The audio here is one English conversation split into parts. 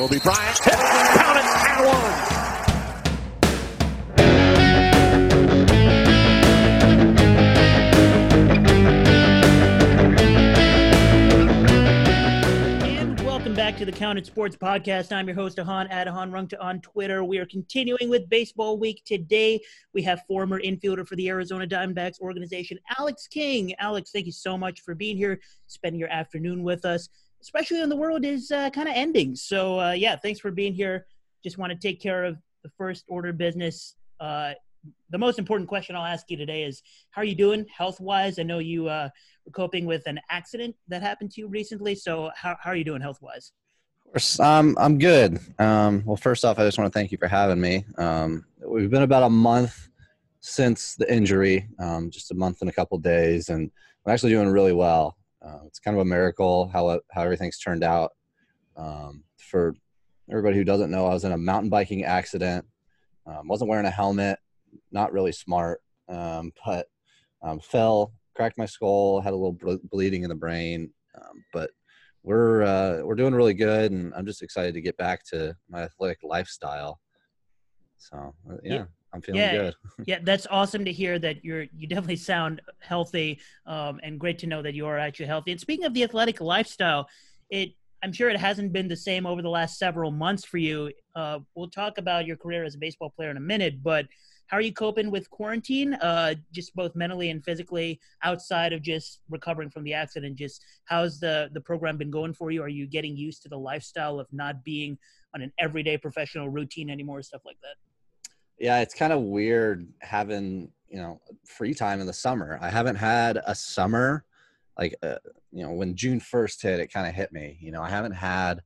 Kobe Bryant, count it, and one. Welcome back to the Counted Sports Podcast. I'm your host, Ahan Adahan Rungta on Twitter. We are continuing with baseball week. Today, we have former infielder for the Arizona Diamondbacks organization, Alex King. Alex, thank you so much for being here, spending your afternoon with us, especially when the world is uh, kind of ending. So, uh, yeah, thanks for being here. Just want to take care of the first order business. Uh, the most important question I'll ask you today is how are you doing health wise? I know you uh, were coping with an accident that happened to you recently. So, how, how are you doing health wise? Of course, um, I'm good. Um, well, first off, I just want to thank you for having me. Um, we've been about a month since the injury, um, just a month and a couple days, and I'm actually doing really well. Uh, it's kind of a miracle how how everything's turned out. Um, for everybody who doesn't know, I was in a mountain biking accident. Um, wasn't wearing a helmet. Not really smart, um, but um, fell, cracked my skull, had a little ble- bleeding in the brain, um, but we're uh, we're doing really good, and I'm just excited to get back to my athletic lifestyle. So uh, yeah, Yeah. I'm feeling Yeah. good. yeah, that's awesome to hear that you're you definitely sound healthy, um, and great to know that you are actually healthy. And speaking of the athletic lifestyle, it I'm sure it hasn't been the same over the last several months for you. Uh, we'll talk about your career as a baseball player in a minute, but how are you coping with quarantine, uh, just both mentally and physically, outside of just recovering from the accident? Just how's the the program been going for you? Are you getting used to the lifestyle of not being on an everyday professional routine anymore, stuff like that? Yeah, it's kind of weird having you know free time in the summer. I haven't had a summer like uh, you know when June first hit, it kind of hit me. You know, I haven't had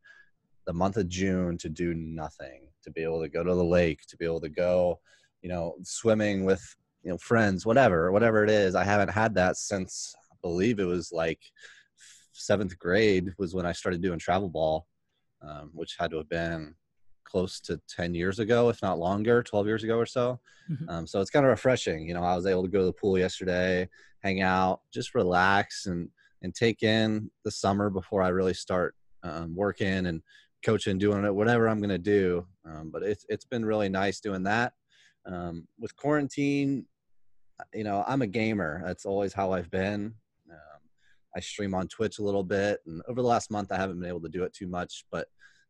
the month of June to do nothing, to be able to go to the lake, to be able to go, you know, swimming with you know friends, whatever, whatever it is. I haven't had that since I believe it was like seventh grade was when I started doing travel ball, um, which had to have been close to 10 years ago, if not longer, 12 years ago or so. Mhm. Um, so it's kind of refreshing. You know, I was able to go to the pool yesterday, hang out, just relax and, and take in the summer before I really start um, working and coaching, doing it, whatever I'm going to do. Um, but it's, it's been really nice doing that. Um, with quarantine, you know, I'm a gamer. That's always how I've been. Um, I stream on Twitch a little bit, and over the last month, I haven't been able to do it too much. But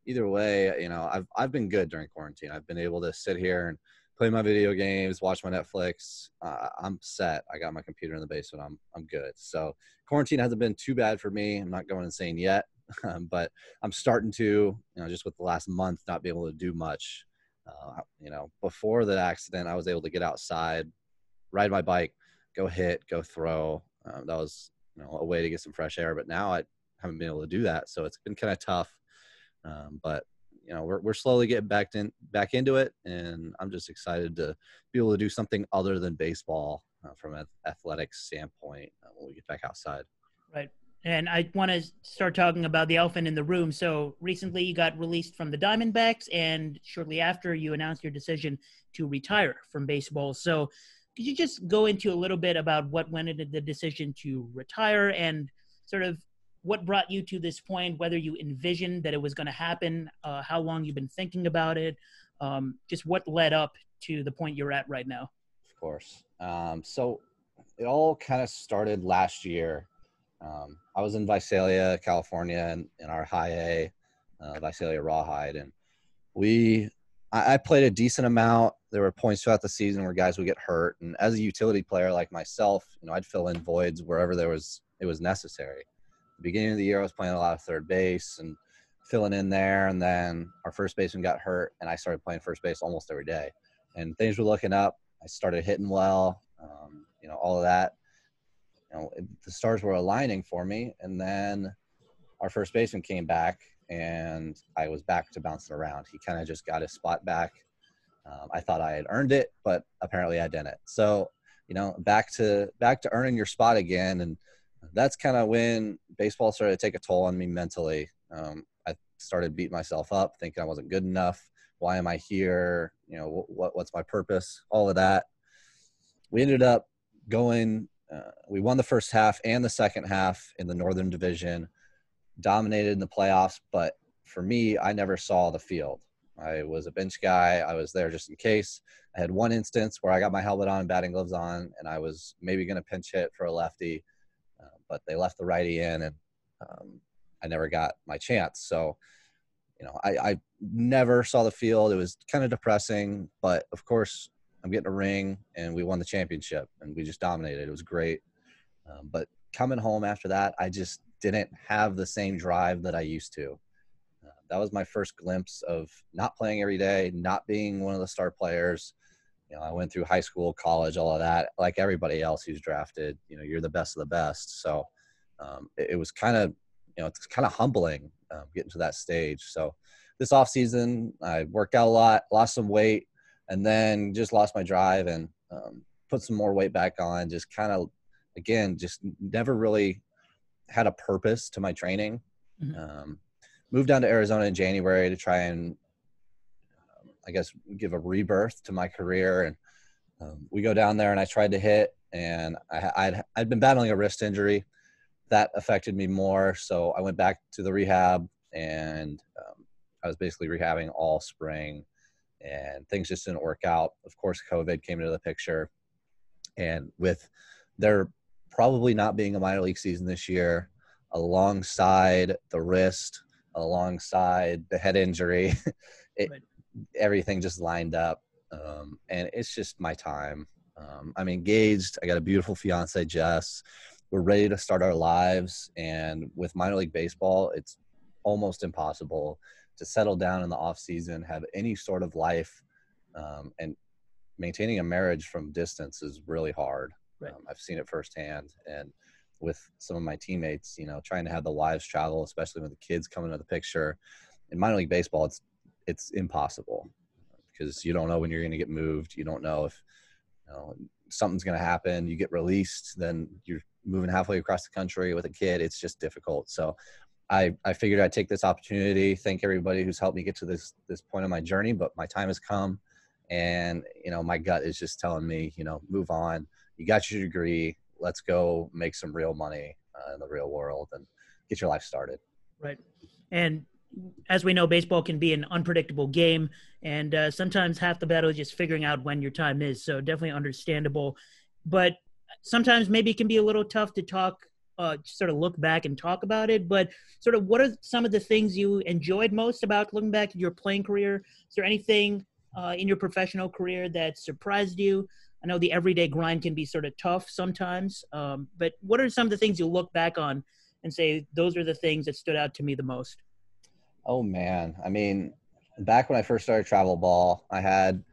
either way, you know, I've I've been good during quarantine. I've been able to sit here and play my video games, watch my Netflix. Uh, I'm set. I got my computer in the basement. I'm I'm good. So quarantine hasn't been too bad for me. I'm not going insane yet, but I'm starting to, you know, just with the last month not be able to do much. Uh, you know, before the accident, I was able to get outside, ride my bike, go hit, go throw. Um, that was you know a way to get some fresh air. But now I haven't been able to do that, so it's been kind of tough. Um, but you know we're we're slowly getting back in back into it, and I'm just excited to be able to do something other than baseball uh, from an athletic standpoint uh, when we get back outside. Right. And I want to start talking about the elephant in the room. So recently you got released from the Diamondbacks, and shortly after you announced your decision to retire from baseball. So could you just go into a little bit about what went into the decision to retire and sort of what brought you to this point, whether you envisioned that it was going to happen, uh, how long you've been thinking about it, um, just what led up to the point you're at right now? Of course. Um, so it all kind of started last year. Um, I was in Visalia, California, in, in our high A, uh, Visalia Rawhide, and we I, I played a decent amount. There were points throughout the season where guys would get hurt, and as a utility player like myself, you know, I'd fill in voids wherever there was it was necessary. Beginning of the year, I was playing a lot of third base and filling in there, and then our first baseman got hurt, and I started playing first base almost every day, and things were looking up. I started hitting well, um, you know, all of that. You know, it, the stars were aligning for me, and then our first baseman came back, and I was back to bouncing around. He kind of just got his spot back. Um, I thought I had earned it, but apparently I didn't. So, you know, back to back to earning your spot again, and that's kind of when baseball started to take a toll on me mentally. Um, I started beating myself up, thinking I wasn't good enough. Why am I here? You know, what what's my purpose? All of that. We ended up going. Uh, we won the first half and the second half in the Northern Division, dominated in the playoffs, but for me, I never saw the field. I was a bench guy. I was there just in case. I had one instance where I got my helmet on, batting gloves on, and I was maybe going to pinch hit for a lefty, but they left the righty in, and um, I never got my chance. So, you know, I, I never saw the field. It was kind of depressing, but of course, I'm getting a ring, and we won the championship, and we just dominated. It was great. Um, but coming home after that, I just didn't have the same drive that I used to that was my first glimpse of not playing every day, not being one of the star players. You know, I went through high school, college, all of that. Like everybody else who's drafted, you know, you're the best of the best. So um, it, it, was kind of, you know, it's kind of humbling um, getting to that stage. So this off season, I worked out a lot, lost some weight, and then just lost my drive and um, put some more weight back on. Just kind of, again, just never really had a purpose to my training. Mm-hmm. Um, moved down to Arizona in January to try and, I guess, give a rebirth to my career. And um, we go down there, and I tried to hit, and I, I'd I'd been battling a wrist injury that affected me more. So I went back to the rehab, and um, I was basically rehabbing all spring, and things just didn't work out. Of course, COVID came into the picture, and with there probably not being a minor league season this year, alongside the wrist alongside the head injury. it. Everything just lined up. Um, and it's just my time. Um, I'm engaged. I got a beautiful fiance, Jess. We're ready to start our lives. And with minor league baseball, it's almost impossible to settle down in the off season, have any sort of life, um, and maintaining a marriage from distance is really hard. Right. Um, I've seen it firsthand, and with some of my teammates, you know, trying to have the wives travel, especially when the kids come into the picture. In minor league baseball, it's it's impossible because you don't know when you're going to get moved. You don't know if you know, something's going to happen. You get released, then you're moving halfway across the country with a kid. It's just difficult. So I, I figured I'd take this opportunity, thank everybody who's helped me get to this this point of my journey. But my time has come, and you know my gut is just telling me, you know, move on. You got your degree let's go make some real money uh, in the real world and get your life started. Right. And as we know, baseball can be an unpredictable game, and uh, sometimes half the battle is just figuring out when your time is. So definitely understandable, but sometimes maybe it can be a little tough to talk, uh, sort of look back and talk about it. But sort of, what are some of the things you enjoyed most about looking back at your playing career? Is there anything uh, in your professional career that surprised you? I know the everyday grind can be sort of tough sometimes, um, but what are some of the things you look back on and say those are the things that stood out to me the most? Oh man, I mean, back when I first started travel ball, I had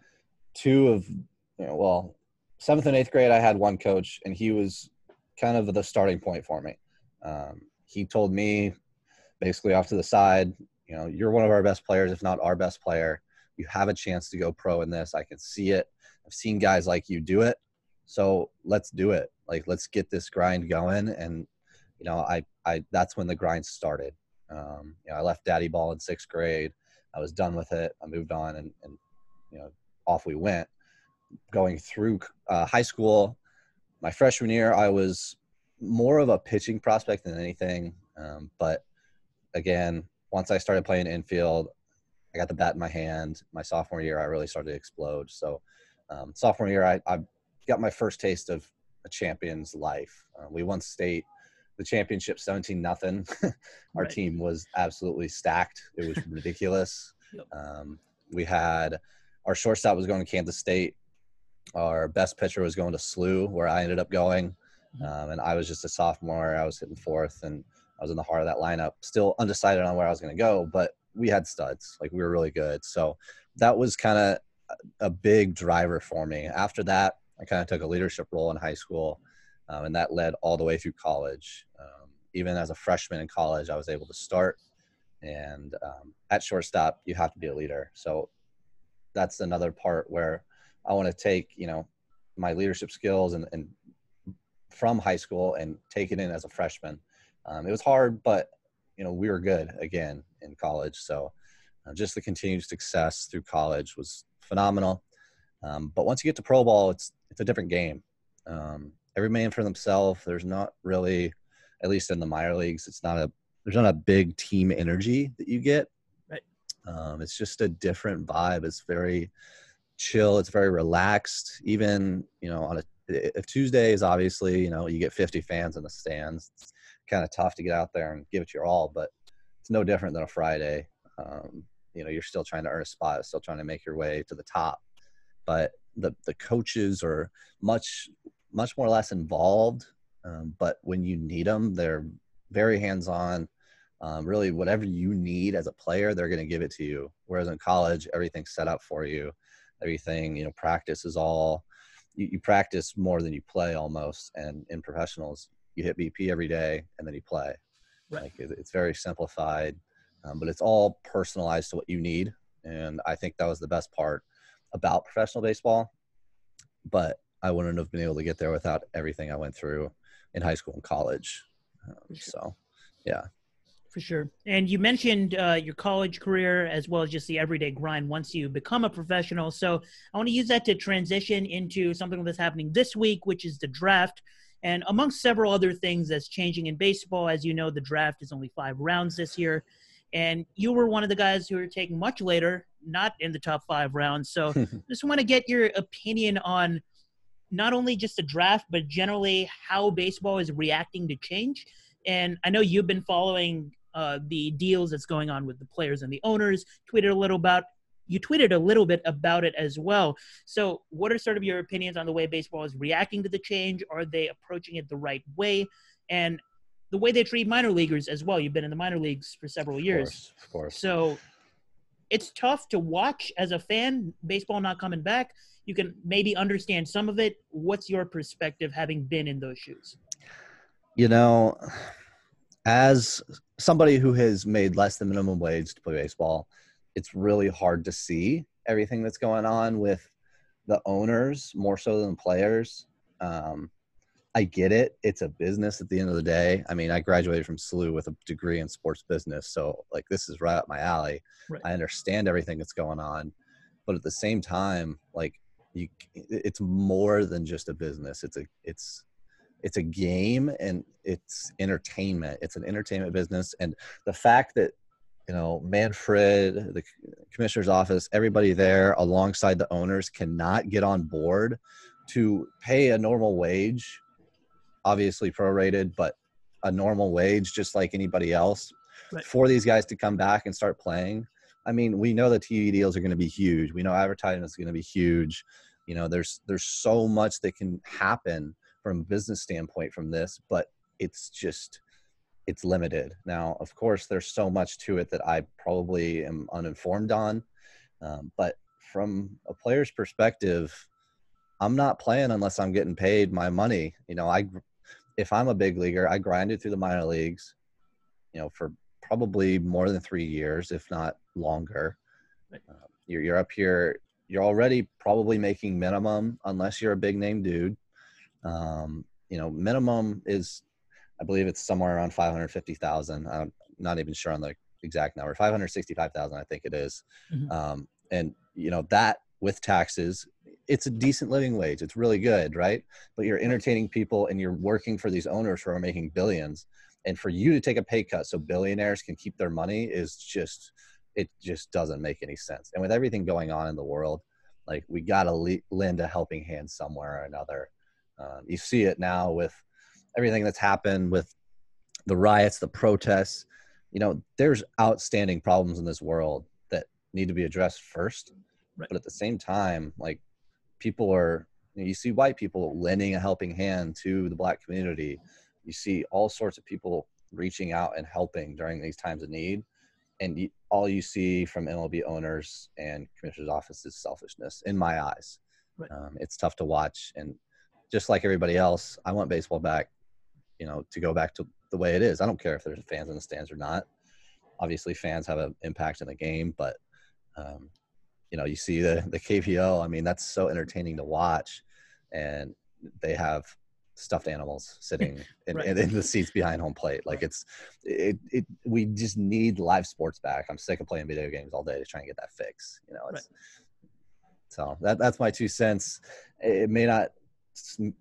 two of, you know, well, seventh and eighth grade, I had one coach, and he was kind of the starting point for me. Um, he told me basically off to the side, you know, you're one of our best players, if not our best player. You have a chance to go pro in this. I can see it. I've seen guys like you do it. So let's do it. Like let's get this grind going. And you know, I I that's when the grind started. Um, you know, I left daddy ball in sixth grade. I was done with it. I moved on and, and you know, off we went. Going through uh, high school, my freshman year, I was more of a pitching prospect than anything. Um, but again, once I started playing infield, I got the bat in my hand. My sophomore year, I really started to explode. So um, sophomore year, I, I, got my first taste of a champion's life. Uh, we won state, the championship 17 nothing. Our right. team was absolutely stacked. It was ridiculous. Yep. Um, we had our shortstop was going to Kansas State. Our best pitcher was going to SLU, where I ended up going. Mm-hmm. Um, and I was just a sophomore. I was hitting fourth, and I was in the heart of that lineup. Still undecided on where I was going to go, but we had studs. Like we were really good. So that was kind of a big driver for me. After that, I kind of took a leadership role in high school, um, and that led all the way through college. Even as a freshman in college, I was able to start. And um, at shortstop, you have to be a leader. So that's another part where I want to take, you know, my leadership skills and, and from high school and take it in as a freshman. Um, it was hard, but you know we were good again in college. So uh, just the continued success through college was phenomenal. Um, but once you get to pro ball, it's it's a different game. Um, every man for themselves. There's not really, at least in the minor leagues, it's not a there's not a big team energy that you get. Um, it's just a different vibe. It's very chill. It's very relaxed. Even you know on a, a Tuesday is obviously you know you get 50 fans in the stands. It's kind of tough to get out there and give it your all, but it's no different than a Friday. Um, you know you're still trying to earn a spot, still trying to make your way to the top, but the the coaches are much much more or less involved. Um, but when you need them, they're very hands on um, really whatever you need as a player they're going to give it to you. Whereas in college everything's set up for you. Everything you know practice is all you, you practice more than you play almost. And in professionals you hit bp every day and then you play. Right. like it, it's very simplified um, but it's all personalized to what you need. And i think that was the best part about professional baseball. But i wouldn't have been able to get there without everything i went through in high school and college um, so yeah for sure. And you mentioned uh, your college career as well as just the everyday grind once you become a professional. So I want to use that to transition into something that's happening this week, which is the draft. And amongst several other things that's changing in baseball, as you know, the draft is only five rounds this year. And you were one of the guys who were taken much later, not in the top five rounds. So just want to get your opinion on not only just the draft, but generally how baseball is reacting to change. And I know you've been following uh, the deals that's going on with the players and the owners. Tweeted a little about you tweeted a little bit about it as well. So, what are sort of your opinions on the way baseball is reacting to the change? Are they approaching it the right way? And the way they treat minor leaguers as well. You've been in the minor leagues for several years. Of course. Of course. So, it's tough to watch as a fan, baseball not coming back. You can maybe understand some of it. What's your perspective having been in those shoes? You know, as somebody who has made less than minimum wage to play baseball, it's really hard to see everything that's going on with the owners more so than players. Um, I get it. It's a business at the end of the day. I mean, I graduated from SLU with a degree in sports business. So, like, this is right up my alley. Right. I understand everything that's going on. But at the same time, like, you, it's more than just a business. It's a, it's, it's a game and it's entertainment. It's an entertainment business, and the fact that you know Manfred, the commissioner's office, everybody there alongside the owners cannot get on board to pay a normal wage, obviously prorated, but a normal wage just like anybody else right. for these guys to come back and start playing. I mean, we know the TV deals are going to be huge. We know advertising is going to be huge. You know, there's there's so much that can happen from a business standpoint from this, but it's just it's limited. Now, of course, there's so much to it that I probably am uninformed on, um, but from a player's perspective, I'm not playing unless I'm getting paid my money. You know, I if I'm a big leaguer, I grinded through the minor leagues, you know, for probably more than three years, if not longer. Uh, you're, you're up here. You're already probably making minimum unless you're a big name dude. Um, you know, minimum is, I believe it's somewhere around 550,000. I'm not even sure on the exact number, 565,000, I think it is. Mm-hmm. Um, and, you know, that with taxes, it's a decent living wage. It's really good, right? But you're entertaining people and you're working for these owners who are making billions. And for you to take a pay cut so billionaires can keep their money is just, it just doesn't make any sense. And with everything going on in the world, like we got to le- lend a helping hand somewhere or another. Um, you see it now with everything that's happened with the riots, the protests. You know, there's outstanding problems in this world that need to be addressed first. Right. But at the same time, like people are, you, know, you see white people lending a helping hand to the black community. You see all sorts of people reaching out and helping during these times of need. And you, all you see from MLB owners and commissioner's office is selfishness in my eyes. Right. Um, it's tough to watch. And just like everybody else, I want baseball back, you know, to go back to the way it is. I don't care if there's fans in the stands or not. Obviously, fans have an impact in the game, but um, you know, you see the the KBO. I mean, that's so entertaining to watch, and they have stuffed animals sitting in, right. in, in, the seats behind home plate. Like it's, it, it, we just need live sports back. I'm sick of playing video games all day to try and get that fix. You know, it's, right. so that, that's my two cents. It may not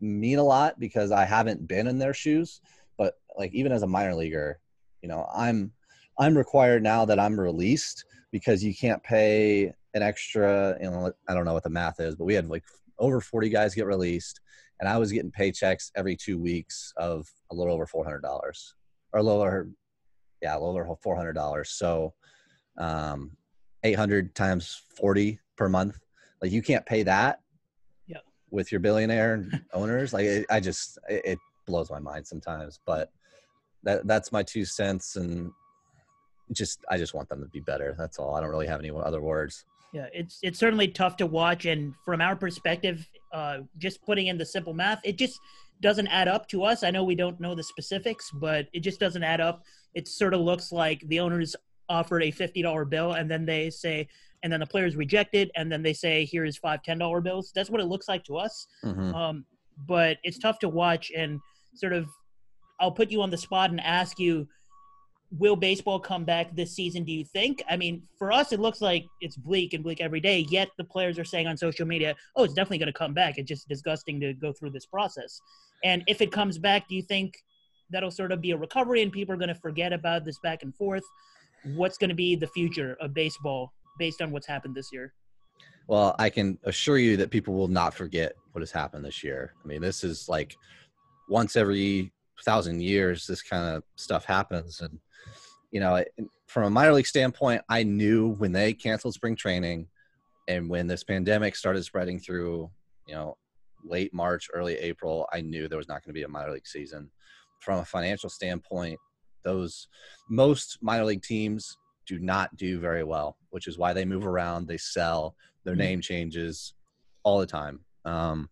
mean a lot because I haven't been in their shoes. But like even as a minor leaguer, you know, I'm I'm required now that I'm released because you can't pay an extra. You know, I don't know what the math is, but we had like over 40 guys get released, and I was getting paychecks every two weeks of a little over $400 or a little over, yeah, a little over $400. So, um, 800 times 40 per month. Like you can't pay that Yeah. with your billionaire owners. Like it, I just, it, it blows my mind sometimes, but that that's my two cents. And just, I just want them to be better. That's all. I don't really have any other words. Yeah, it's it's certainly tough to watch, and from our perspective, uh, just putting in the simple math, it just doesn't add up to us. I know we don't know the specifics, but it just doesn't add up. It sort of looks like the owners offered a fifty dollar bill, and then they say, and then the players reject it, and then they say, "Here's five ten dollar bills." That's what it looks like to us. Mhm. Um, but it's tough to watch, and sort of, I'll put you on the spot and ask you, will baseball come back this season do you think i mean for us it looks like it's bleak and bleak every day yet the players are saying on social media oh it's definitely going to come back it's just disgusting to go through this process and if it comes back do you think that'll sort of be a recovery and people are going to forget about this back and forth what's going to be the future of baseball based on what's happened this year Well, I can assure you that people will not forget what has happened this year. I mean, this is like once every thousand years, this kind of stuff happens. And, you know, from a minor league standpoint, I knew when they canceled spring training and when this pandemic started spreading through, you know, late March, early April, I knew there was not going to be a minor league season. From a financial standpoint, those most minor league teams do not do very well, which is why they move around, they sell, their Mhm. name changes all the time. Um,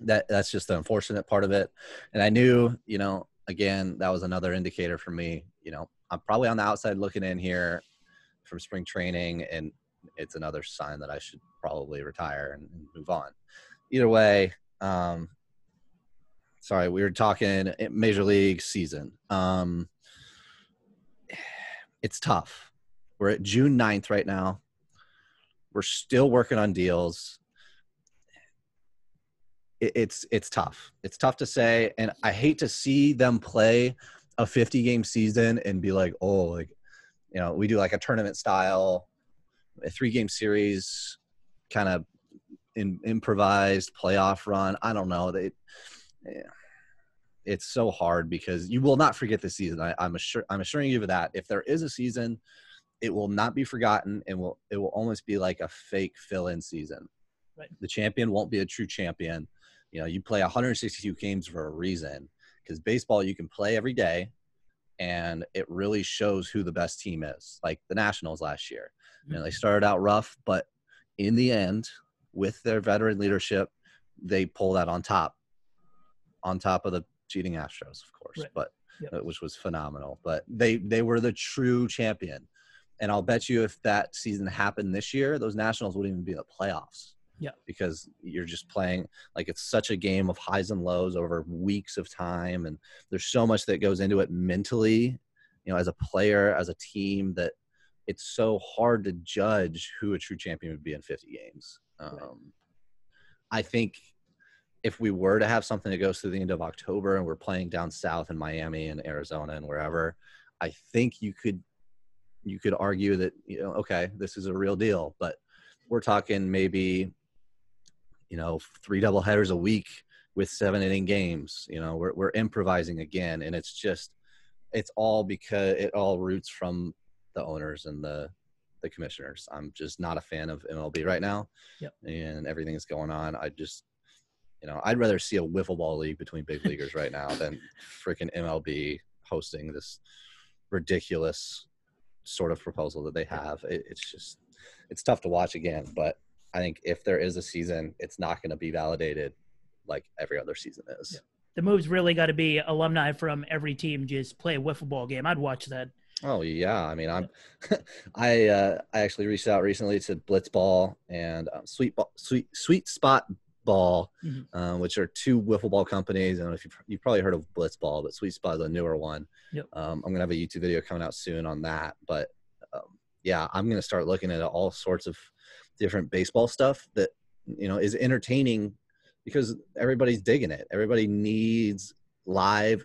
that that's just the unfortunate part of it. And I knew, you know, again, that was another indicator for me. You know, I'm probably on the outside looking in here from spring training, and it's another sign that I should probably retire and, move on. Either way, um, sorry, we were talking major league season. Um, it's tough. We're at June 9th right now. We're still working on deals. It, it's it's tough. It's tough to say, and I hate to see them play a 50 game season and be like, oh, like you know, we do like a tournament style, a three game series, kind of in, improvised playoff run. I don't know. They, yeah. it's so hard because you will not forget the season. I, I'm assure I'm assuring you of that. If there is a season, it will not be forgotten and will it will almost be like a fake fill-in season. Right. The champion won't be a true champion. You know, you play 162 games for a reason because baseball you can play every day and it really shows who the best team is. Like the Nationals last year. You know, they started out rough, but in the end, with their veteran leadership, they pull that on top, on top of the cheating Astros, of course, Right. but Yep. uh, which was phenomenal. But they they were the true champion, and I'll bet you if that season happened this year, those Nationals wouldn't even be in the playoffs. Yeah. because you're just playing like it's such a game of highs and lows over weeks of time, and there's so much that goes into it mentally, you know, as a player, as a team that it's so hard to judge who a true champion would be in 50 games. Um, I think if we were to have something that goes through the end of October and we're playing down south in Miami and Arizona and wherever, I think you could you could argue that you know okay this is a real deal, but we're talking maybe you know three double headers a week with seven inning games. You know we're we're improvising again, and it's just it's all because it all roots from the owners and the the commissioners. I'm just not a fan of MLB right now, Yep. and everything that's going on. I just, you know, I'd rather see a wiffle ball league between big leaguers right now than freaking MLB hosting this ridiculous sort of proposal that they have. It, it's just, it's tough to watch again. But I think if there is a season, it's not going to be validated like every other season is. Yeah. the move's really got to be alumni from every team just play a wiffle ball game i'd watch that Oh yeah, I mean I'm I uh, I actually reached out recently to Blitzball and um, Sweet Ball, Sweet Sweet Spot Ball, Mhm. um, which are two wiffle ball companies. I don't know if you've, you've probably heard of Blitzball, but Sweet Spot is a newer one. Yep. Um, I'm gonna have a YouTube video coming out soon on that. But um, yeah, I'm gonna start looking at all sorts of different baseball stuff that you know is entertaining because everybody's digging it. Everybody needs live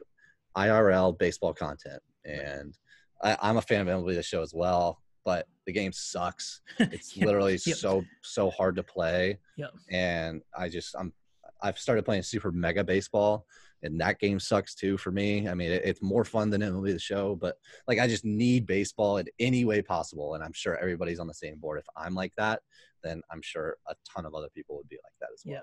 IRL baseball content, and I, I'm a fan of MLB the show as well. but the game sucks. It's Yeah. literally Yep. so so hard to play. Yep. And I just I'm I've started playing Super Mega Baseball, and that game sucks too for me. I mean, it, it's more fun than MLB the Show, but like I just need baseball in any way possible, and I'm sure everybody's on the same board. If I'm like that, then I'm sure a ton of other people would be like that as well. Yeah.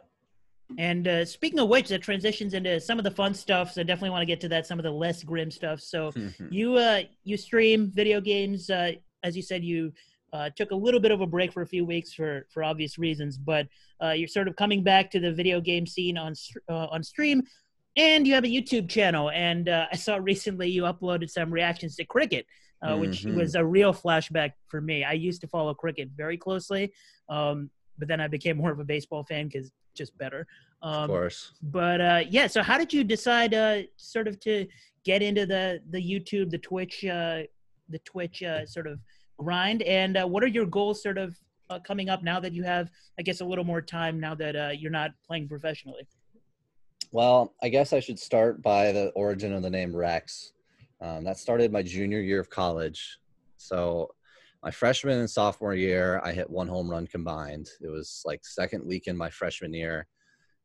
And uh, speaking of which, that transitions into some of the fun stuff. So I definitely want to get to that, some of the less grim stuff. So you uh, you stream video games. Uh, as you said, you uh, took a little bit of a break for a few weeks for for obvious reasons, but uh, you're sort of coming back to the video game scene on uh, on stream. And you have a YouTube channel, and uh, I saw recently you uploaded some reactions to cricket, uh, which Mhm. was a real flashback for me. I used to follow cricket very closely, um, but then I became more of a baseball fan because just better. of Um, course. but uh, yeah, so how did you decide uh, sort of to get into the the YouTube, the Twitch, uh, the Twitch uh, sort of grind, and uh, what are your goals sort of uh, coming up now that you have, I guess, a little more time now that uh, you're not playing professionally? Well, I guess I should start by the origin of the name Rex. Um, that started my junior year of college. So, my freshman and sophomore year, I hit one home run combined. It was like second weekend my freshman year.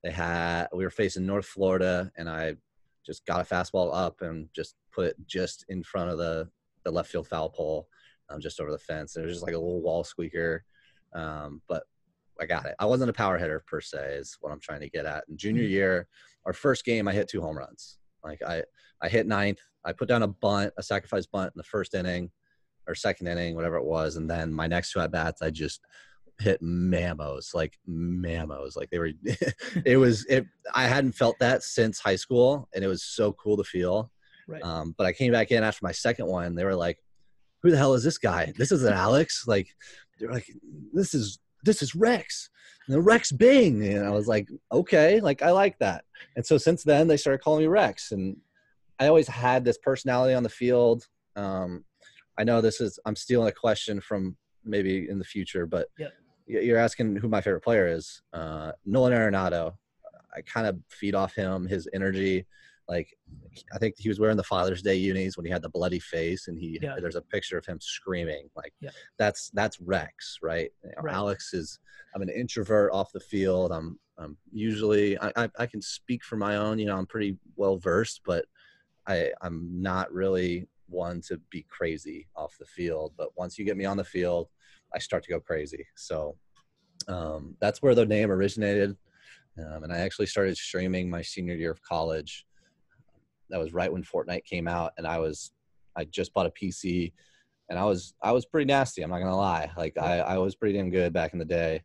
They had we were facing North Florida, and I just got a fastball up and just put it just in front of the the left field foul pole, um, just over the fence. It was just like a little wall squeaker, um, but I got it. I wasn't a power hitter per se, is what I'm trying to get at. In junior Mhm. year, our first game, I hit two home runs. Like I, I hit ninth. I put down a bunt, a sacrifice bunt in the first inning or second inning, whatever it was, and then my next two at bats, I just hit mamos, like mamos, like they were. it was it. I hadn't felt that since high school, and it was so cool to feel. Right. Um, but I came back in after my second one. They were like, "Who the hell is this guy? This isn't Alex." Like, they're like, "This is this is Rex." And the Rex Bing, and I was like, "Okay, like I like that." And so since then, they started calling me Rex, and I always had this personality on the field. Um, I know this is I'm stealing a question from maybe in the future, but Yeah. you're asking who my favorite player is. Uh, Nolan Arenado. I kind of feed off him, his energy. Like I think he was wearing the Father's Day unis when he had the bloody face, and he Yeah. there's a picture of him screaming. Like Yeah. that's that's Rex, right? You know, Right. Alex is. I'm an introvert off the field. I'm I'm usually I, I I can speak for my own. You know, I'm pretty well versed, but I I'm not really one to be crazy off the field. But once you get me on the field, I start to go crazy. So um, that's where the name originated. Um, and I actually started streaming my senior year of college. That was right when Fortnite came out, and I was I just bought a PC, and I was I was pretty nasty. I'm not gonna lie. Like I I was pretty damn good back in the day.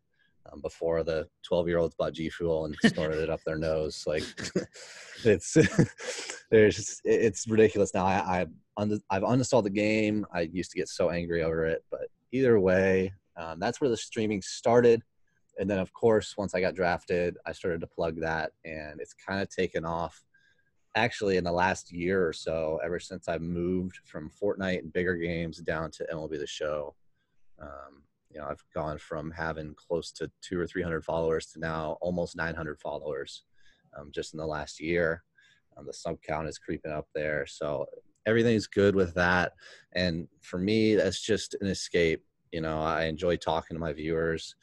Um, before the 12 year olds bought G Fuel and snorted it up their nose, like it's there's it's ridiculous now. I, I un- I've uninstalled the game. I used to get so angry over it, but either way, um, that's where the streaming started. And then, of course, once I got drafted, I started to plug that, and it's kind of taken off. Actually, in the last year or so, ever since I moved from Fortnite and bigger games down to MLB The Show, um, you know, I've gone from having close to two or three hundred followers to now almost nine hundred followers, um, just in the last year. Um, the sub count is creeping up there, so everything's good with that. And for me, that's just an escape. You know, I enjoy talking to my viewers.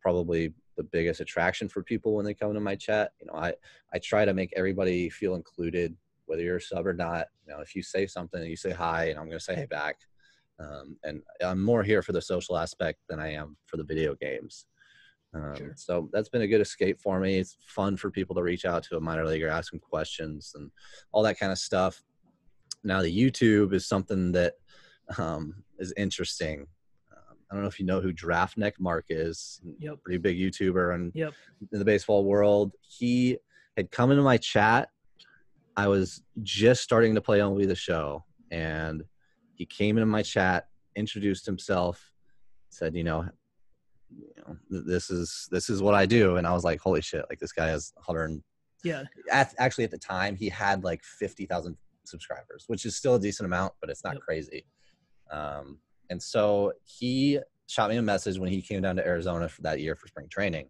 Probably the biggest attraction for people when they come to my chat. You know, I I try to make everybody feel included, whether you're a sub or not. You know, if you say something, you say hi, and I'm going to say hey back. Um, and I'm more here for the social aspect than I am for the video games. Um, Sure. So that's been a good escape for me. It's fun for people to reach out to a minor leaguer, ask them questions, and all that kind of stuff. Now the YouTube is something that um, is interesting. I don't know if you know who Draftneck Mark is. Yep. Pretty big YouTuber and Yep. in the baseball world. He had come into my chat. I was just starting to play only the show, and he came into my chat, introduced himself, said, "You know, you know, this is this is what I do," and I was like, "Holy shit!" Like this guy has 100. Yeah. At, actually, at the time, he had like 50,000 subscribers, which is still a decent amount, but it's not Yep. crazy. Um, and so he shot me a message when he came down to Arizona for that year for spring training,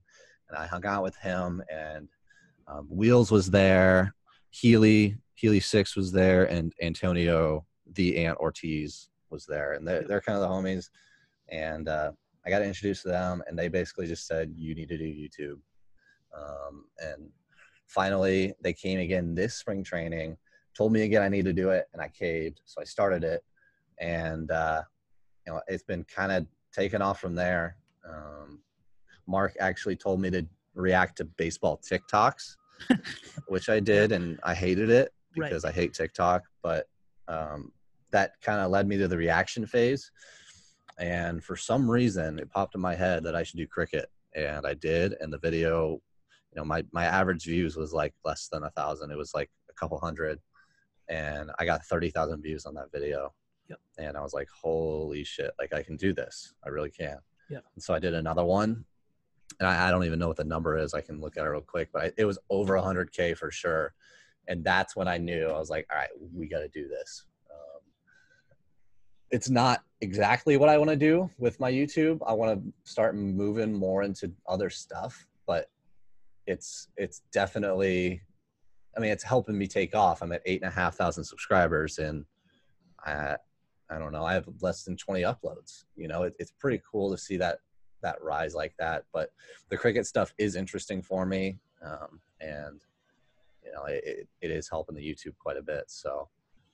and I hung out with him. And um, Wheels was there, Healy Healy Six was there, and Antonio the Ant Ortiz was there, and they're, they're kind of the homies. And uh, I got introduced to them, and they basically just said, "You need to do YouTube." Um, and finally, they came again this spring training, told me again I need to do it, and I caved. So I started it, and uh, you know it's been kind of taken off from there. Um, Mark actually told me to react to baseball TikToks, which I did, and I hated it because right. I hate TikTok. But um, that kind of led me to the reaction phase. And for some reason, it popped in my head that I should do cricket, and I did. And the video, you know, my my average views was like less than a thousand. It was like a couple hundred, and I got thirty thousand views on that video. Yep. And I was like, holy shit! Like I can do this. I really can. Yeah. And so I did another one, and I, I, don't even know what the number is. I can look at it real quick, but I, it was over 100k for sure. And that's when I knew I was like, all right, we got to do this. Um, it's not exactly what I want to do with my YouTube. I want to start moving more into other stuff, but it's it's definitely. I mean, it's helping me take off. I'm at eight and a half thousand subscribers, and I, I don't know. I have less than 20 uploads. You know, it, it's pretty cool to see that that rise like that. But the cricket stuff is interesting for me, um, and you know, it, it is helping the YouTube quite a bit. So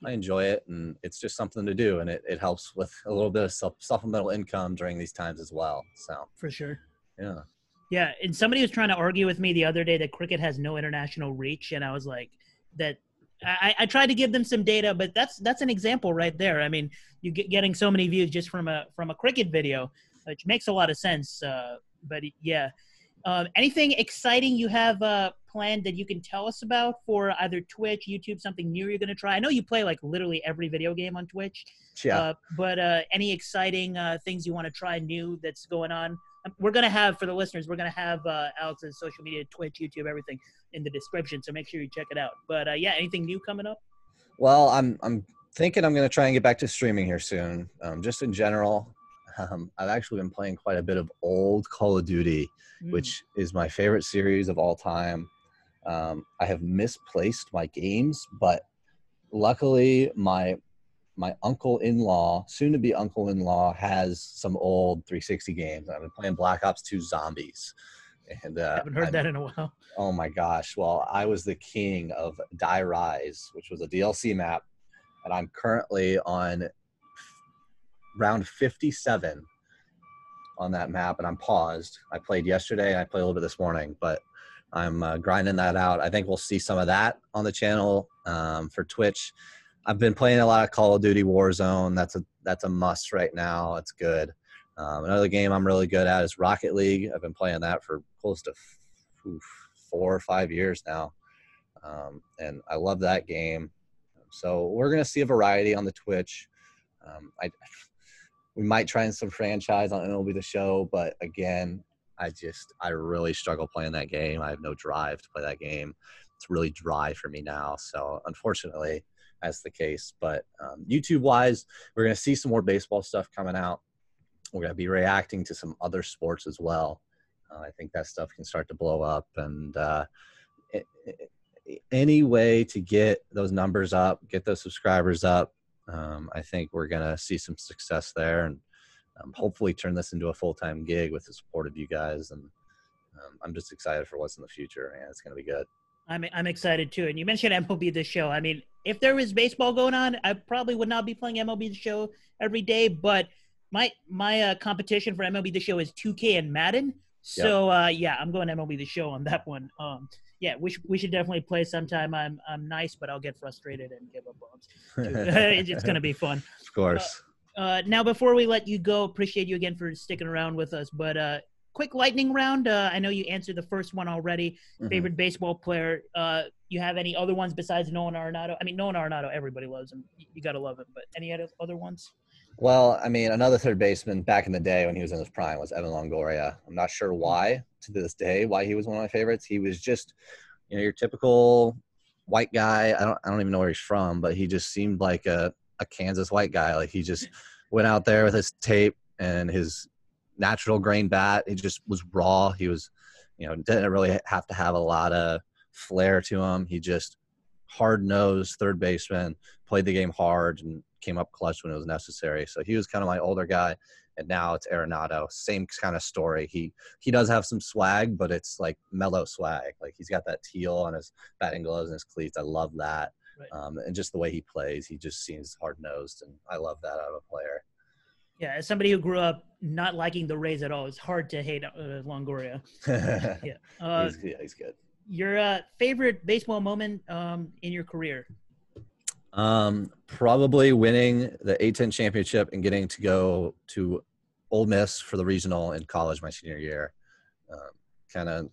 I enjoy it, and it's just something to do, and it, it helps with a little bit of supplemental income during these times as well. So for sure, yeah. Yeah, and somebody was trying to argue with me the other day that cricket has no international reach, and I was like, that I, I tried to give them some data, but that's that's an example right there. I mean, you get getting so many views just from a from a cricket video which makes a lot of sense. Uh, but yeah, um, anything exciting you have uh, planned that you can tell us about for either Twitch, YouTube, something new you're going to try? I know you play like literally every video game on Twitch. Yeah. Uh, but uh, any exciting uh, things you want to try new that's going on? We're going to have, for the listeners, we're going to have uh, Alex's social media, Twitch, YouTube, everything in the description. So make sure you check it out. But uh, yeah, anything new coming up? Well, I'm, I'm thinking I'm going to try and get back to streaming here soon. Um, just in general, um, I've actually been playing quite a bit of old Call of Duty, mm. which is my favorite series of all time. Um, I have misplaced my games, but luckily my my uncle-in-law, soon-to-be uncle-in-law, has some old 360 games. I've been playing Black Ops 2 Zombies, and uh, I haven't heard I'm, that in a while. Oh my gosh! Well, I was the king of Die Rise, which was a DLC map, and I'm currently on round 57 on that map and I'm paused. I played yesterday. I played a little bit this morning, but I'm uh, grinding that out. I think we'll see some of that on the channel um, for Twitch. I've been playing a lot of Call of Duty Warzone. That's a that's a must right now. It's good. Um, another game I'm really good at is Rocket League. I've been playing that for close to four or five years now, um, and I love that game. So we're gonna see a variety on the Twitch. Um, I we might try some franchise on MLB the Show, but again, I just I really struggle playing that game. I have no drive to play that game. It's really dry for me now. So unfortunately, that's the case. But um, YouTube wise, we're gonna see some more baseball stuff coming out. We're gonna be reacting to some other sports as well. Uh, I think that stuff can start to blow up, and uh, it, it, any way to get those numbers up, get those subscribers up, um, I think we're going to see some success there and um, hopefully turn this into a full time gig with the support of you guys. And um, I'm just excited for what's in the future, and it's going to be good. I'm I'm excited too. And you mentioned MLB the Show. I mean, if there was baseball going on, I probably would not be playing MLB the Show every day. But my my uh, competition for MLB the Show is 2K and Madden. So yep. uh, yeah, I'm going MLB the Show on that one. Um, yeah, we, sh- we should definitely play sometime. I'm I'm nice, but I'll get frustrated and give up bombs. it's going to be fun. Of course. Uh, uh, now, before we let you go, appreciate you again for sticking around with us. But uh, quick lightning round. Uh, I know you answered the first one already. Mm-hmm. Favorite baseball player. Uh, you have any other ones besides Nolan Arenado? I mean, Nolan Arenado, everybody loves him. You got to love him. But any other ones? Well, I mean, another third baseman back in the day when he was in his prime was Evan Longoria. I'm not sure why to this day why he was one of my favorites. He was just, you know, your typical white guy. I don't I don't even know where he's from, but he just seemed like a, a Kansas white guy. Like he just went out there with his tape and his natural grain bat. He just was raw. He was, you know, didn't really have to have a lot of flair to him. He just hard nosed third baseman, played the game hard and came up clutch when it was necessary. So he was kind of my older guy. And now it's Arenado. Same kind of story. He he does have some swag, but it's like mellow swag. Like he's got that teal on his batting gloves and his cleats. I love that. Right. Um, and just the way he plays, he just seems hard nosed, and I love that out of a player. Yeah, as somebody who grew up not liking the Rays at all, it's hard to hate uh, Longoria. yeah, uh, he's, yeah, he's good. Your uh, favorite baseball moment um, in your career? Um, probably winning the A10 championship and getting to go to Ole Miss for the regional in college my senior year. Um, kind of,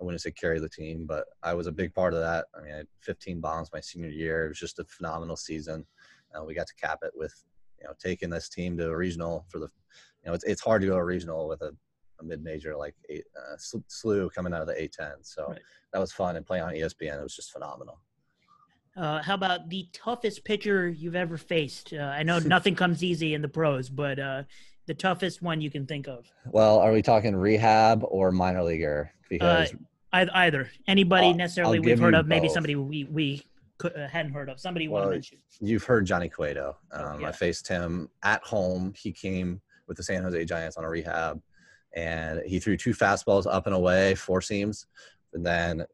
I wouldn't say carry the team, but I was a big part of that. I mean, I had 15 bombs my senior year. It was just a phenomenal season. Uh, we got to cap it with, you know, taking this team to a regional for the, you know, it's, it's hard to go a regional with a, a mid-major like eight, uh, SLU coming out of the A10. So right. that was fun and playing on ESPN. It was just phenomenal. Uh, how about the toughest pitcher you've ever faced? Uh, I know nothing comes easy in the pros, but uh, the toughest one you can think of. Well, are we talking rehab or minor leaguer? Because uh, either anybody I'll, necessarily I'll we've heard of, both. maybe somebody we we uh, hadn't heard of. Somebody well, want to mention. You've heard Johnny Cueto. Um, oh, yeah. I faced him at home. He came with the San Jose Giants on a rehab, and he threw two fastballs up and away, four seams, and then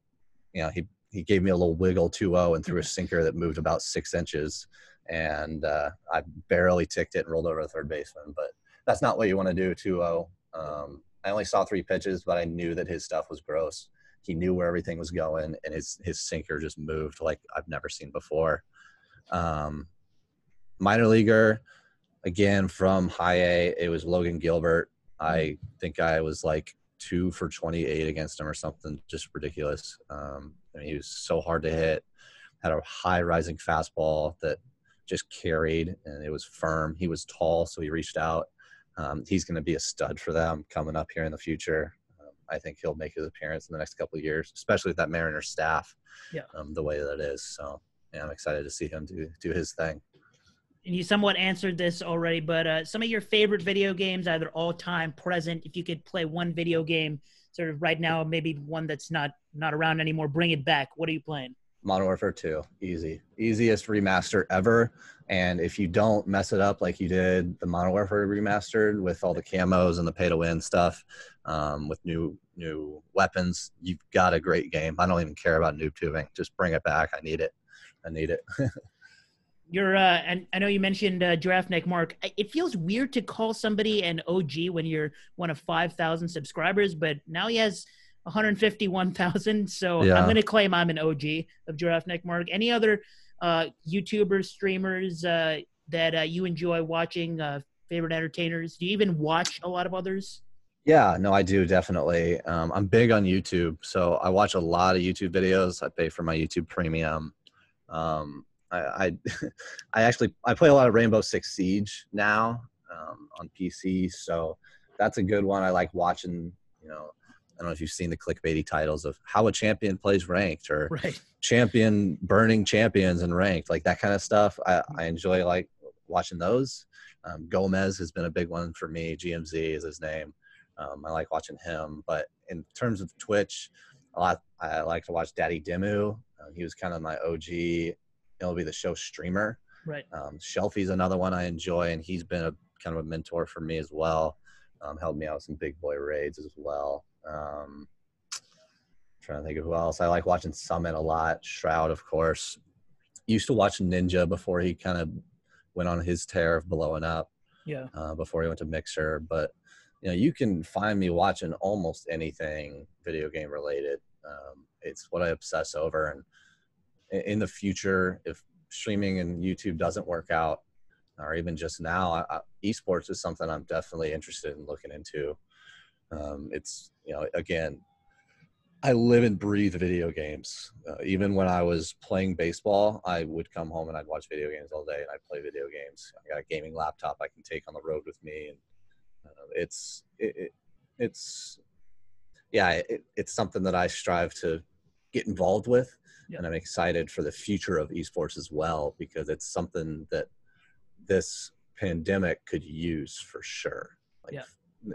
you know he he gave me a little wiggle 2-0 and threw a sinker that moved about six inches and uh, i barely ticked it and rolled over the third baseman but that's not what you want to do 2-0 um, i only saw three pitches but i knew that his stuff was gross he knew where everything was going and his his sinker just moved like i've never seen before um, minor leaguer again from high a it was logan gilbert i mm-hmm. think i was like two for 28 against him or something just ridiculous um, I mean, he was so hard to hit, had a high rising fastball that just carried and it was firm. He was tall, so he reached out. Um, he's going to be a stud for them coming up here in the future. I think he'll make his appearance in the next couple of years, especially with that Mariner staff. Yeah. Um, the way that it is. So yeah, I'm excited to see him do do his thing. And you somewhat answered this already, but uh, some of your favorite video games, either all time, present. If you could play one video game sort of right now, maybe one that's not not around anymore. Bring it back. What are you playing? Modern Warfare 2, easy, easiest remaster ever. And if you don't mess it up like you did the Modern Warfare remastered with all the camos and the pay to win stuff, um, with new new weapons, you've got a great game. I don't even care about noob tubing. Just bring it back. I need it. I need it. You're, uh, and I know you mentioned uh, Giraffe Neck Mark. It feels weird to call somebody an OG when you're one of 5,000 subscribers, but now he has 151,000. So yeah. I'm going to claim I'm an OG of Giraffe Neck Mark. Any other uh, YouTubers, streamers uh, that uh, you enjoy watching, uh, favorite entertainers? Do you even watch a lot of others? Yeah, no, I do definitely. Um, I'm big on YouTube, so I watch a lot of YouTube videos. I pay for my YouTube Premium. Um, I, I, I actually I play a lot of Rainbow Six Siege now um, on PC, so that's a good one. I like watching. You know, I don't know if you've seen the clickbaity titles of how a champion plays ranked or right. champion burning champions and ranked, like that kind of stuff. I. I enjoy like watching those. Um, Gomez has been a big one for me. GMZ is his name. Um, I like watching him. But in terms of Twitch, a lot I like to watch Daddy Demu. Uh, he was kind of my OG MLB the show streamer. Right. Um, Shelfie's another one I enjoy, and he's been a kind of a mentor for me as well. Um, helped me out with some big boy raids as well. Um, trying to think of who else. I like watching Summit a lot. Shroud, of course. Used to watch Ninja before he kind of went on his tear of blowing up. Yeah. Uh, before he went to Mixer, but you know, you can find me watching almost anything video game related. Um, it's what I obsess over, and in the future, if streaming and YouTube doesn't work out, or even just now, I, I, esports is something I'm definitely interested in looking into. Um, it's you know again, I live and breathe video games. Uh, even when I was playing baseball, I would come home and I'd watch video games all day, and I'd play video games. I got a gaming laptop I can take on the road with me, and uh, it's it, it, it's yeah, it, it's something that I strive to get involved with yeah. and I'm excited for the future of esports as well because it's something that this pandemic could use for sure. Like, yeah.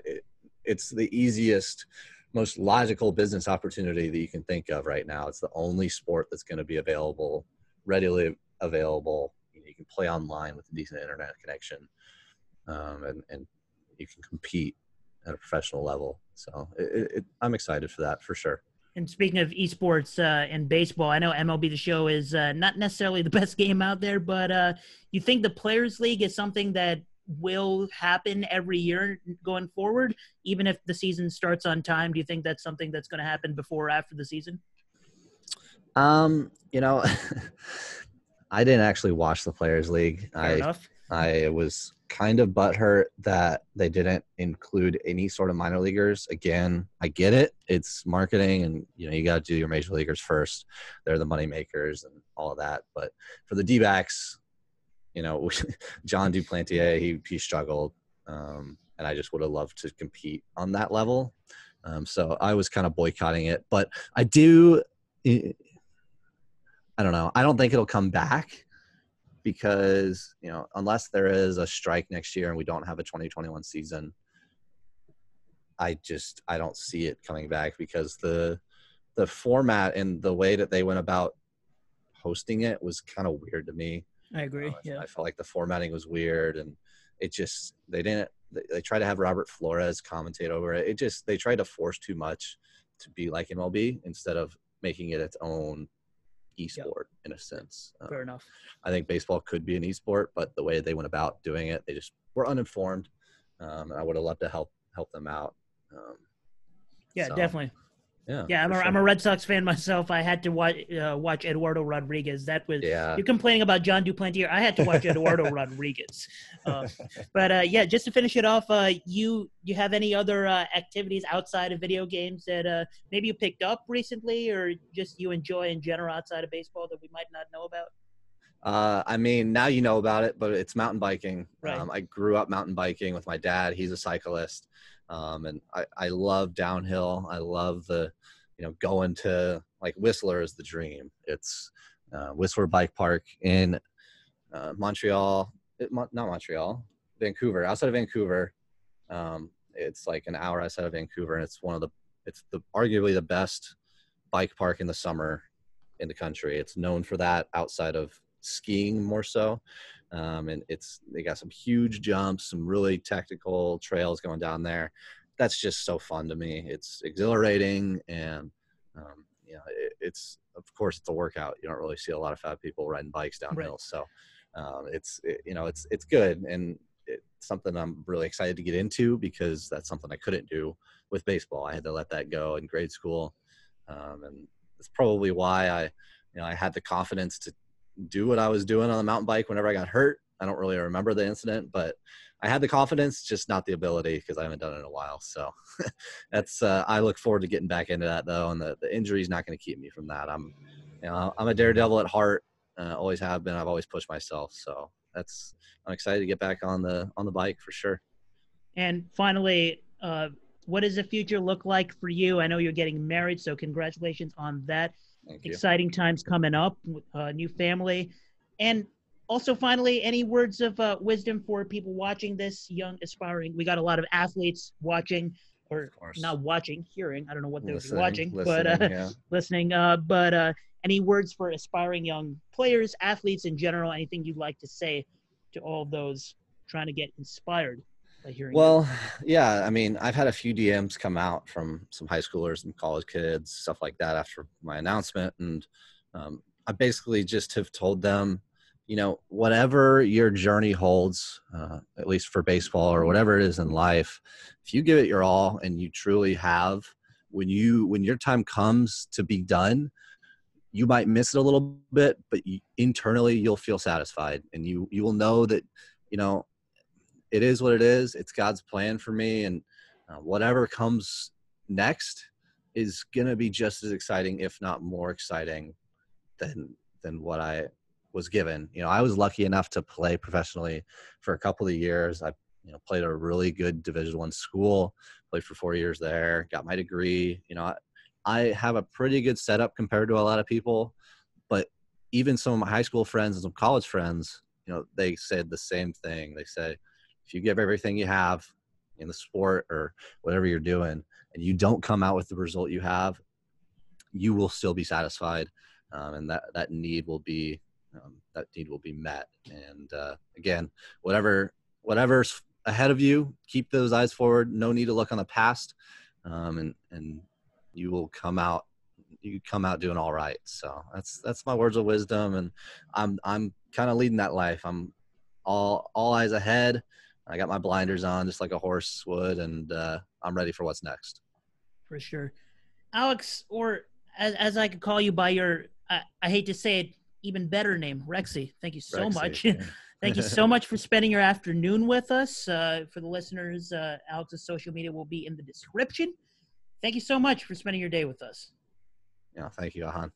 It, it's the easiest most logical business opportunity that you can think of right now. It's the only sport that's going to be available, readily available. You, can play online with a decent internet connection, um, and and you can compete at a professional level. So it, it, I'm excited for that for sure. And speaking of esports uh, and baseball, I know MLB The Show is uh, not necessarily the best game out there, but uh, you think the Players League is something that will happen every year going forward, even if the season starts on time? Do you think that's something that's going to happen before or after the season? Um, you know, I didn't actually watch the Players League. Fair I enough. I was kind of butthurt that they didn't include any sort of minor leaguers. Again, I get it; it's marketing, and you know you got to do your major leaguers first. They're the money makers and all of that. But for the D-backs, you know, Jon Duplantier, he he struggled, um, and I just would have loved to compete on that level. Um, so I was kind of boycotting it, but I do. I don't know. I don't think it'll come back because you know unless there is a strike next year and we don't have a 2021 season i just i don't see it coming back because the the format and the way that they went about hosting it was kind of weird to me I agree. yeah. I felt like the formatting was weird, and it just they didn't. They, they tried to have Robert Flores commentate over it. It just they tried to force too much to be like MLB instead of making it its own esport in a sense. Um, Fair enough. I think baseball could be an esport, but the way they went about doing it, they just were uninformed. Um, and I would have loved to help help them out. Um, Yeah, so, definitely. Yeah, Yeah, I'm a, I'm a Red Sox fan myself. I had to watch uh, watch Eduardo Rodriguez. That was yeah. you're complaining about Jon Duplantier. I had to watch Eduardo Rodriguez. Uh, but uh, yeah, just to finish it off, uh, you you have any other uh, activities outside of video games that uh, maybe you picked up recently, or just you enjoy in general outside of baseball that we might not know about? Uh, I mean, now you know about it, but it's mountain biking. Right. Um, I grew up mountain biking with my dad. He's a cyclist, um, and I, I love downhill. I love the, you know, going to like Whistler is the dream. It's uh, Whistler Bike Park in uh, Montreal, it, Mon- not Montreal, Vancouver, outside of Vancouver. Um, it's like an hour outside of Vancouver, and it's one of the, it's the arguably the best bike park in the summer in the country. It's known for that outside of skiing more so. Um, and it's they got some huge jumps, some really technical trails going down there. That's just so fun to me. It's exhilarating, and um, you know, it, it's of course it's a workout. You don't really see a lot of fat people riding bikes down downhill, so um, it's it, you know it's it's good and it's something I'm really excited to get into because that's something I couldn't do with baseball. I had to let that go in grade school, um, and it's probably why I you know I had the confidence to do what I was doing on the mountain bike whenever I got hurt. I don't really remember the incident, but I had the confidence, just not the ability because I haven't done it in a while. So that's uh, I look forward to getting back into that though, and the, the injury is not going to keep me from that. I'm you know I'm a daredevil at heart, uh, always have been. I've always pushed myself, so that's I'm excited to get back on the on the bike for sure. And finally, uh, what does the future look like for you? I know you're getting married, so congratulations on that. Thank you. Exciting times coming up, with a new family. And also, finally, any words of uh, wisdom for people watching this, young, aspiring? We got a lot of athletes watching, or not watching, hearing. I don't know what they're watching, but uh, listening, yeah. listening. Uh, but uh, any words for aspiring young players, athletes in general? Anything you'd like to say to all those trying to get inspired Well, yeah, I mean, I've had a few DMs come out from some high schoolers and college kids, stuff like that, after my announcement, and um, I basically just have told them, you know, whatever your journey holds, uh, at least for baseball or whatever it is in life, if you give it your all and you truly have, when you when your time comes to be done, you might miss it a little bit, but you, internally you'll feel satisfied, and you you will know that, you know, it is what it is. It's God's plan for me, and uh, whatever comes next is gonna be just as exciting, if not more exciting, than than what I was given. You know, I was lucky enough to play professionally for a couple of years. I you know played at a really good Division One school, played for four years there, got my degree. You know, I, I have a pretty good setup compared to a lot of people, but even some of my high school friends and some college friends, you know, they said the same thing. They say, if you give everything you have, in the sport or whatever you're doing, and you don't come out with the result you have, you will still be satisfied, um, and that that need will be um, that need will be met. And uh, again, whatever whatever's ahead of you, keep those eyes forward. No need to look on the past, um, and and you will come out you come out doing all right. So that's that's my words of wisdom, and I'm I'm kind of leading that life. I'm all all eyes ahead. I got my blinders on, just like a horse would, and uh, I'm ready for what's next. For sure, Alex, or as as I could call you by your I, I hate to say it, even better name, Rexy. Thank you so Rexy, much. yeah. Thank you so much for spending your afternoon with us. Uh, for the listeners, uh, Alex's social media will be in the description. Thank you so much for spending your day with us. Yeah, thank you, Ahan.